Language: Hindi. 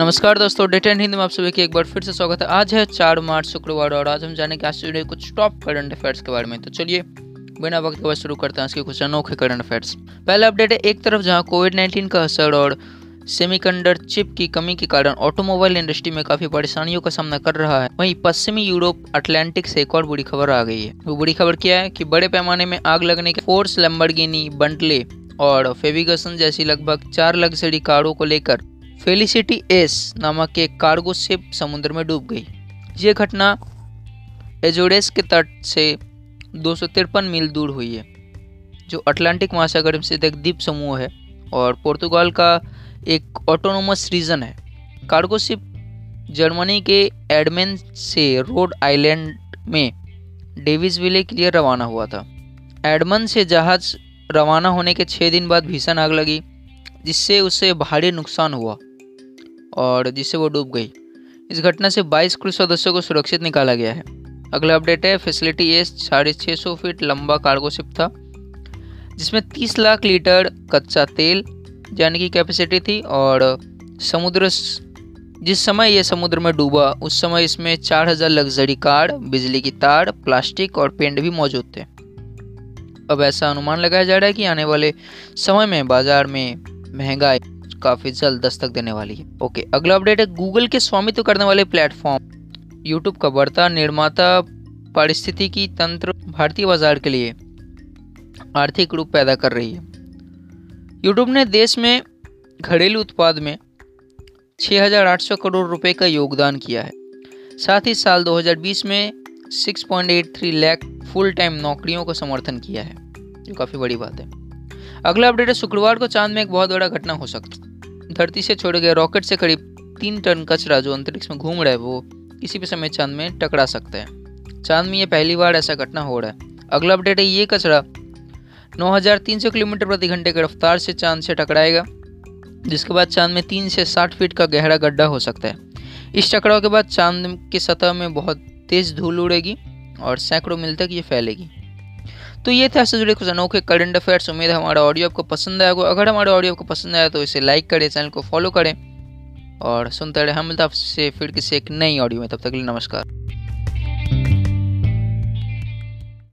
नमस्कार दोस्तों डेटा एंड हिंदी में आप सभी की एक बार फिर से स्वागत है। आज है चार मार्च शुक्रवार और आज हम जाने के आज जुड़े कुछ टॉप करंट अफेयर्स के बारे में। तो चलिए, बिना वक्त के शुरू करते हैं इसके कुछ अनोखे करंट अफेयर्स पहला अपडेट है, एक तरफ़ जहाँ कोविड नाइन्टीन का असर और सेमीकंडक्टर चिप की कमी के कारण ऑटोमोबाइल इंडस्ट्री में काफ़ी परेशानियों का सामना कर रहा है। वहीं पश्चिमी यूरोप अटलांटिक से एक और बुरी खबर आ गई है। वो बुरी खबर क्या है कि बड़े पैमाने में आग लगने के फोर्स लंबरगिनी बंटले और फेविगसन जैसी लगभग चार लग्जरी कारों को लेकर फेलिसिटी एस नामक एक कार्गो शिप समुद्र में डूब गई। ये घटना एजोडेस के तट से दो सौ तिरपन मील दूर हुई है, जो अटलांटिक महासागर में स्थित एक द्वीप समूह है और पुर्तगाल का एक ऑटोनोमस रीजन है। कार्गो शिप जर्मनी के एडमेन से रोड आइलैंड में डेविस विले के लिए रवाना हुआ था। एडमन से जहाज़ रवाना होने के छः दिन बाद भीषण आग लगी, जिससे उसे भारी नुकसान हुआ। और जिससे वो डूब गई। इस घटना से 22 क्रू सदस्यों को सुरक्षित निकाला गया है। अगला अपडेट है फैसिलिटी एस साढ़े छः सौ फीट लंबा कार्गो शिप था, जिसमें 30 लाख लीटर कच्चा तेल जाने की कैपेसिटी थी और समुद्र जिस समय यह समुद्र में डूबा, उस समय इसमें 4000 लग्जरी कार बिजली की तार प्लास्टिक और पेंट भी मौजूद थे। अब ऐसा अनुमान लगाया जा रहा है कि आने वाले समय में बाज़ार में महँगाई काफ़ी जल्द दस्तक देने वाली है। ओके अगला अपडेट है गूगल के स्वामित्व करने वाले प्लेटफॉर्म यूट्यूब का बढ़ता निर्माता पारिस्थितिकी तंत्र भारतीय बाज़ार के लिए आर्थिक रूप पैदा कर रही है। यूट्यूब ने देश में घरेलू उत्पाद में 6,800 करोड़ रुपए का योगदान किया है। साथ ही साल 2020 में 6.83 लाख फुल टाइम नौकरियों को समर्थन किया है। जो काफ़ी बड़ी बात है। अगला अपडेट है शुक्रवार को चाँद में एक बहुत बड़ा घटना हो सकती धरती से छोड़े गए रॉकेट से करीब तीन टन कचरा जो अंतरिक्ष में घूम रहा है वो किसी भी समय चाँद में टकरा सकता है। चाँद में ये पहली बार ऐसा घटना हो रहा है। अगला अपडेट है ये कचरा 9,300 किलोमीटर प्रति घंटे की रफ्तार से चाँद से टकराएगा जिसके बाद चाँद में तीन से साठ फीट का गहरा गड्ढा हो सकता है। इस टकराव के बाद चाँद की सतह में बहुत तेज धूल उड़ेगी और सैकड़ों मील तक ये फैलेगी। तो ये था जुड़े कुछ अनोखे करंट अफेयर्स उम्मीद है हमारा ऑडियो आपको पसंद आएगा अगर हमारा ऑडियो आपको पसंद आया तो इसे लाइक करें चैनल को फॉलो करें। और सुनते रहे। हम मिलता आपसे फिर किसी एक नई ऑडियो में। तब तक के लिए नमस्कार।